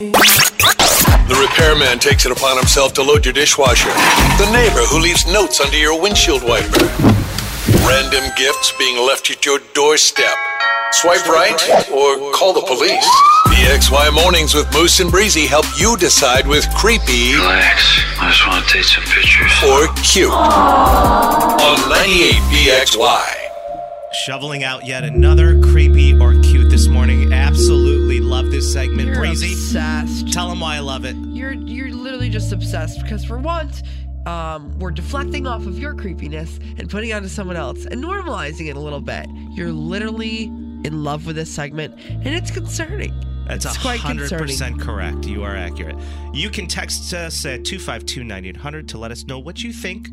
The repairman takes it upon himself to load your dishwasher. The neighbor who leaves notes under your windshield wiper. Random gifts being left at your doorstep. Swipe right or call the police. PXY Mornings with Moose and Breezy help you decide with creepy Relax. I just want to take some pictures. or cute. On 98 PXY. Shoveling out yet another creepy or cute this morning. Absolutely love this segment, You're Breezy. obsessed. Tell them why I love it. You're you're literally just obsessed because for once, um, we're deflecting off of your creepiness and putting it onto someone else and normalizing it a little bit. You're literally in love with this segment, and it's concerning. That's it's quite hundred concerning. percent correct. You are accurate. You can text us at 252-9800 to let us know what you think,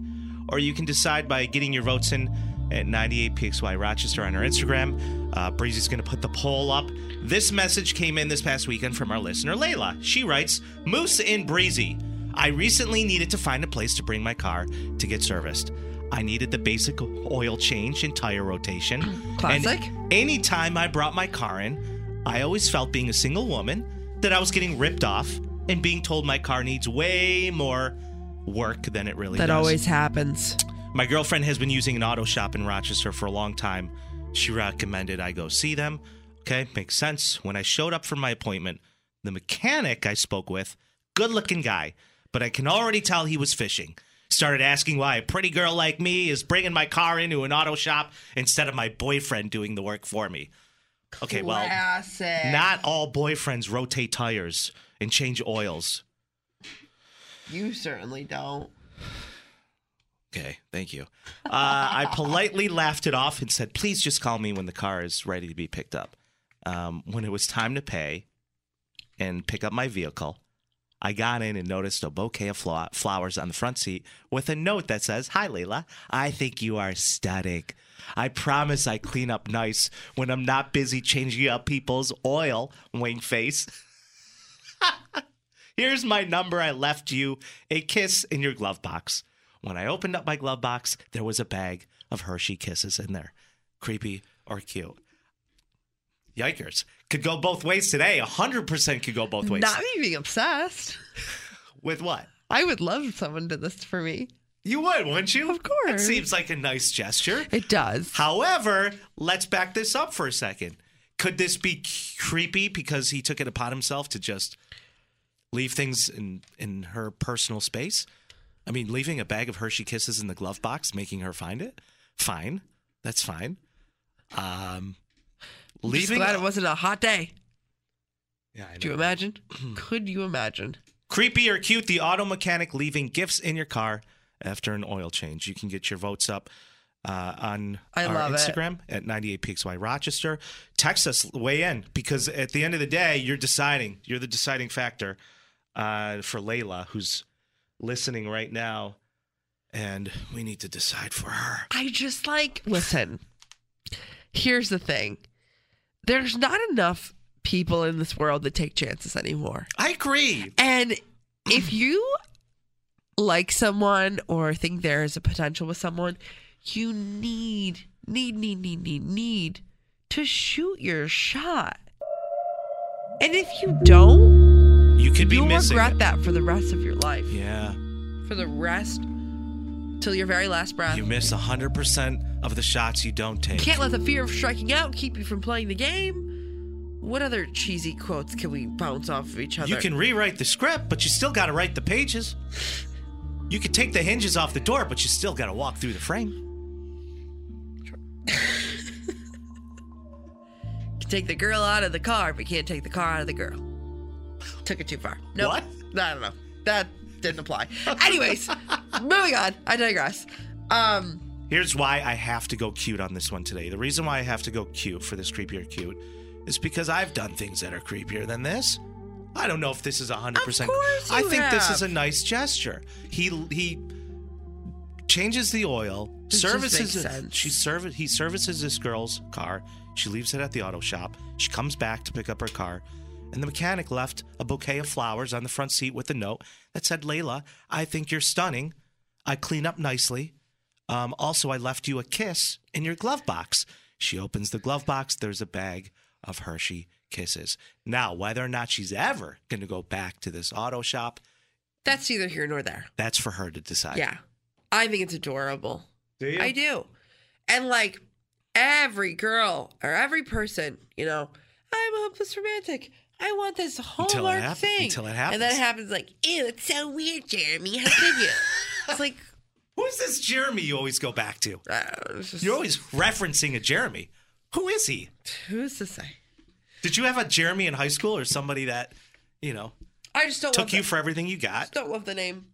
or you can decide by getting your votes in at 98pxy Rochester on our Instagram. Uh, Breezy's going to put the poll up. This message came in this past weekend from our listener Layla. She writes, "Moose and Breezy, I recently needed to find a place to bring my car to get serviced." I needed the basic oil change and tire rotation. Classic. And anytime I brought my car in, I always felt being a single woman that I was getting ripped off and being told my car needs way more work than it really That does. That always happens. My girlfriend has been using an auto shop in Rochester for a long time. She recommended I go see them. Okay, makes sense. When I showed up for my appointment, the mechanic I spoke with, good looking guy, but I can already tell he was fishing. Started asking why a pretty girl like me is bringing my car into an auto shop instead of my boyfriend doing the work for me. Okay, well, Classic. not all boyfriends rotate tires and change oils. You certainly don't. Okay, thank you. Uh, I politely laughed it off and said, please just call me when the car is ready to be picked up. Um, when it was time to pay and pick up my vehicle, I got in and noticed a bouquet of flowers on the front seat with a note that says, Hi, Layla. I think you are stunning. I promise I clean up nice when I'm not busy changing up people's oil, wing face. Here's my number I left you a kiss in your glove box. When I opened up my glove box, there was a bag of Hershey kisses in there. Creepy or cute. Yikers. Could go both ways today. 100% could go both ways. Not me being obsessed. With what? I would love if someone did this for me. You would, wouldn't you? Of course. It seems like a nice gesture. It does. However, let's back this up for a second. Could this be creepy because he took it upon himself to just leave things in in her personal space? I mean, leaving a bag of Hershey Kisses in the glove box, making her find it, fine, that's fine. Um, Just leaving glad it wasn't a hot day. Yeah, I Do you imagine? Could you imagine? creepy or cute? The auto mechanic leaving gifts in your car after an oil change. You can get your votes up. Uh, on I our love it. Instagram at 98PXY Rochester. Text us, weigh in, because at the end of the day, you're deciding. You're the deciding factor uh, for Layla, who's listening right now. And we need to decide for her. I just like listen. Here's the thing. There's not enough people in this world that take chances anymore. I agree. And if you like someone or think there is a potential with someone, you need need need need need need to shoot your shot. And if you don't, You could be missing. you'll missing. regret it. that for the rest of your life. Yeah. For the rest till your very last breath. You miss 100% of the shots you don't take. You can't let the fear of striking out keep you from playing the game. what other cheesy quotes can we bounce off of each other? You can rewrite the script, but you still got to write the pages. You can take the hinges off the door, but you still got to walk through the frame. Can take the girl out of the car, but can't take the car out of the girl. Took it too far. No, What? I don't know. That didn't apply. Anyways, moving on. I digress. Um, Here's why I have to go cute on this one today. The reason why I have to go cute for this creepier cute is because I've done things that are creepier than this. I don't know if this is 100%. Of course I think this is a nice gesture. He he changes the oil, just services makes sense. she serv- he services this girl's car. She leaves it at the auto shop. She comes back to pick up her car. And the mechanic left a bouquet of flowers on the front seat with a note that said, Layla, I think you're stunning. I clean up nicely. Um, also, I left you a kiss in your glove box. She opens the glove box. There's a bag of Hershey kisses. Now, whether or not she's ever going to go back to this auto shop, that's neither here nor there. that's for her to decide. Yeah. I think it's adorable. Do you? I do. And like every girl or every person, you know, I'm a hopeless romantic. I want this hallmark hap- thing. until it happens. And then it happens. like, ew, it's so weird, Jeremy. How could you? it's like, Who's this Jeremy you always go back to? uh, just, You're always referencing a Jeremy. Who is he? who's to say? Did you have a Jeremy in high school or somebody that, you know, I just don't took you the, for everything you got? don't love the name.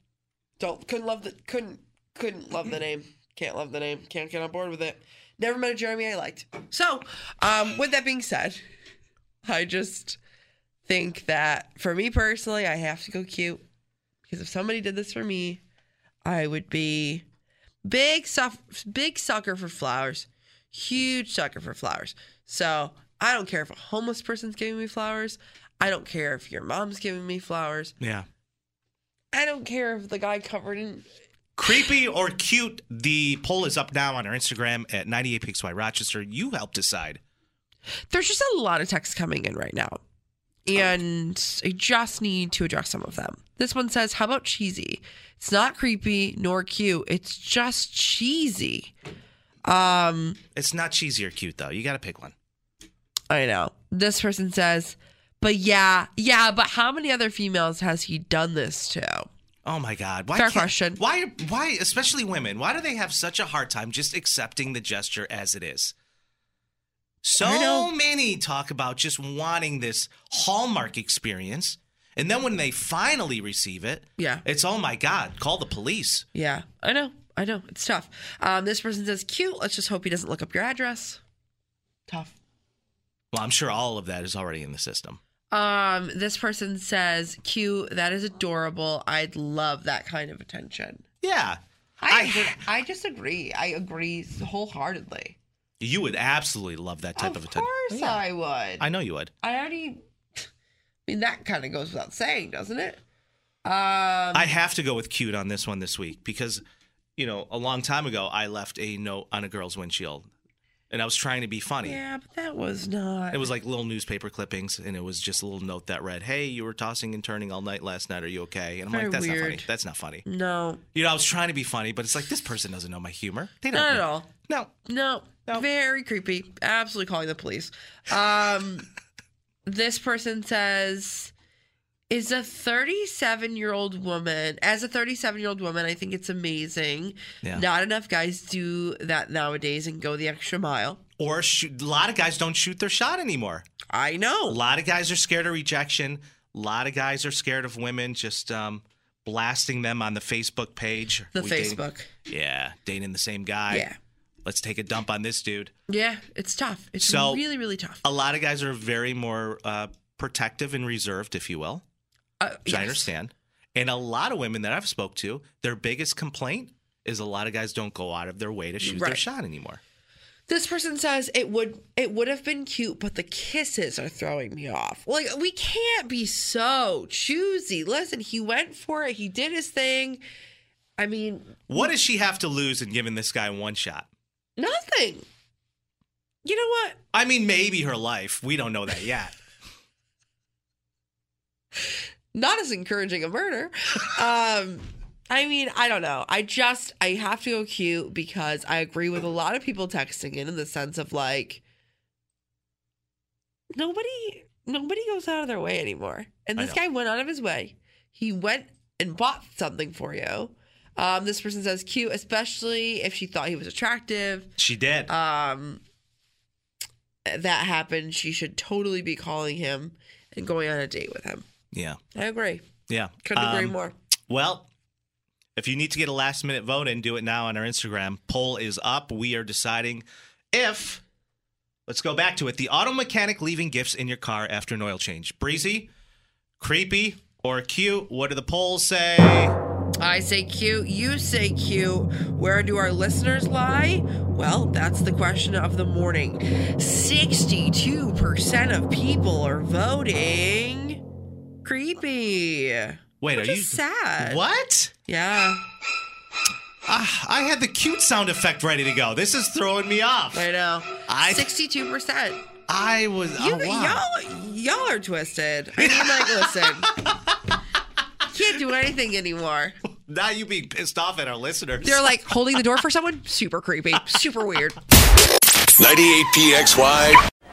Don't couldn't love the couldn't couldn't love the name. Can't love the name. Can't get on board with it. Never met a Jeremy I liked. So, um, with that being said, I just think that for me personally, I have to go cute because if somebody did this for me, I would be big suff- big sucker for flowers, huge sucker for flowers. So I don't care if a homeless person's giving me flowers. I don't care if your mom's giving me flowers. Yeah. I don't care if the guy covered in. Creepy or cute, the poll is up now on our Instagram at 98PXY Rochester. You help decide. There's just a lot of texts coming in right now. And I just need to address some of them. This one says, How about cheesy? It's not creepy nor cute. It's just cheesy. Um, It's not cheesy or cute, though. You got to pick one. I know. This person says, But yeah, yeah, but how many other females has he done this to? Oh my God! Why Fair question. Why? Why? Especially women. Why do they have such a hard time just accepting the gesture as it is? So many talk about just wanting this hallmark experience, and then when they finally receive it, Yeah. it's oh my God! Call the police. Yeah, I know. I know. It's tough. Um, this person says, Cute. Let's just hope he doesn't look up your address. Tough. Well, I'm sure all of that is already in the system. Um, this person says, "Cute, that is adorable. I'd love that kind of attention." Yeah, I I- agree. I disagree. I agree wholeheartedly. You would absolutely love that type of, of attention. Of course, I would. I know you would. I already. I mean, that kind of goes without saying, doesn't it? Um, I have to go with cute on this one this week because, you know, a long time ago I left a note on a girl's windshield, and I was trying to be funny. yeah, but that was not. It was like little newspaper clippings, and it was just a little note that read, "Hey, you were tossing and turning all night last night. Are you okay?" And I'm Very like, "That's not funny. That's not funny." no, You know, I was trying to be funny, but it's like this person doesn't know my humor. They don't. not at all. No. No, No. very creepy. Absolutely calling the police. Um, this person says, "Is a 37 year old woman as a 37 year old woman? I think it's amazing. Yeah. Not enough guys do that nowadays and go the extra mile. Or shoot, a lot of guys don't shoot their shot anymore. I know. A lot of guys are scared of rejection. A lot of guys are scared of women just um, blasting them on the Facebook page. The We dating- Facebook. yeah, dating the same guy. Yeah, Let's take a dump on this dude. yeah. It's tough. It's So- really, really tough. A lot of guys are very more uh, protective and reserved, if you will. Uh, which I understand. And a lot of women that I've spoke to, their biggest complaint is a lot of guys don't go out of their way to shoot their shot anymore. This person says it would it would have been cute, but the kisses are throwing me off. Like we can't be so choosy. Listen, he went for it. He did his thing. I mean, What does she have to lose in giving this guy one shot? nothing. You know what? I mean, maybe her life. We don't know that yet. Not as encouraging a murder. um, I mean, I don't know. I just I have to go cute because I agree with a lot of people texting in in the sense of like nobody nobody goes out of their way anymore. And this guy went out of his way. He went and bought something for you. Um, this person says cute, especially if she thought he was attractive. She did. Um, that happened. She should totally be calling him and going on a date with him. Yeah. I agree. Yeah. Couldn't agree Um, more. Well, if you need to get a last minute vote in, do it now on our Instagram. Poll is up. We are deciding if, let's go back to it, the auto mechanic leaving gifts in your car after an oil change. Breezy, creepy, or cute? What do the polls say? I say cute, you say cute. Where do our listeners lie? Well, that's the question of the morning. 62% of people are voting creepy. Wait, Which are you sad. What? Yeah, Ah, I had the cute sound effect ready to go. This is throwing me off. I know. I- 62%. I was. You, oh, wow. Y'all, y'all are twisted. I mean, like, listen. Can't do anything anymore. Now you being pissed off at our listeners. They're like holding the door for someone. Super creepy. Super weird. 98PXY.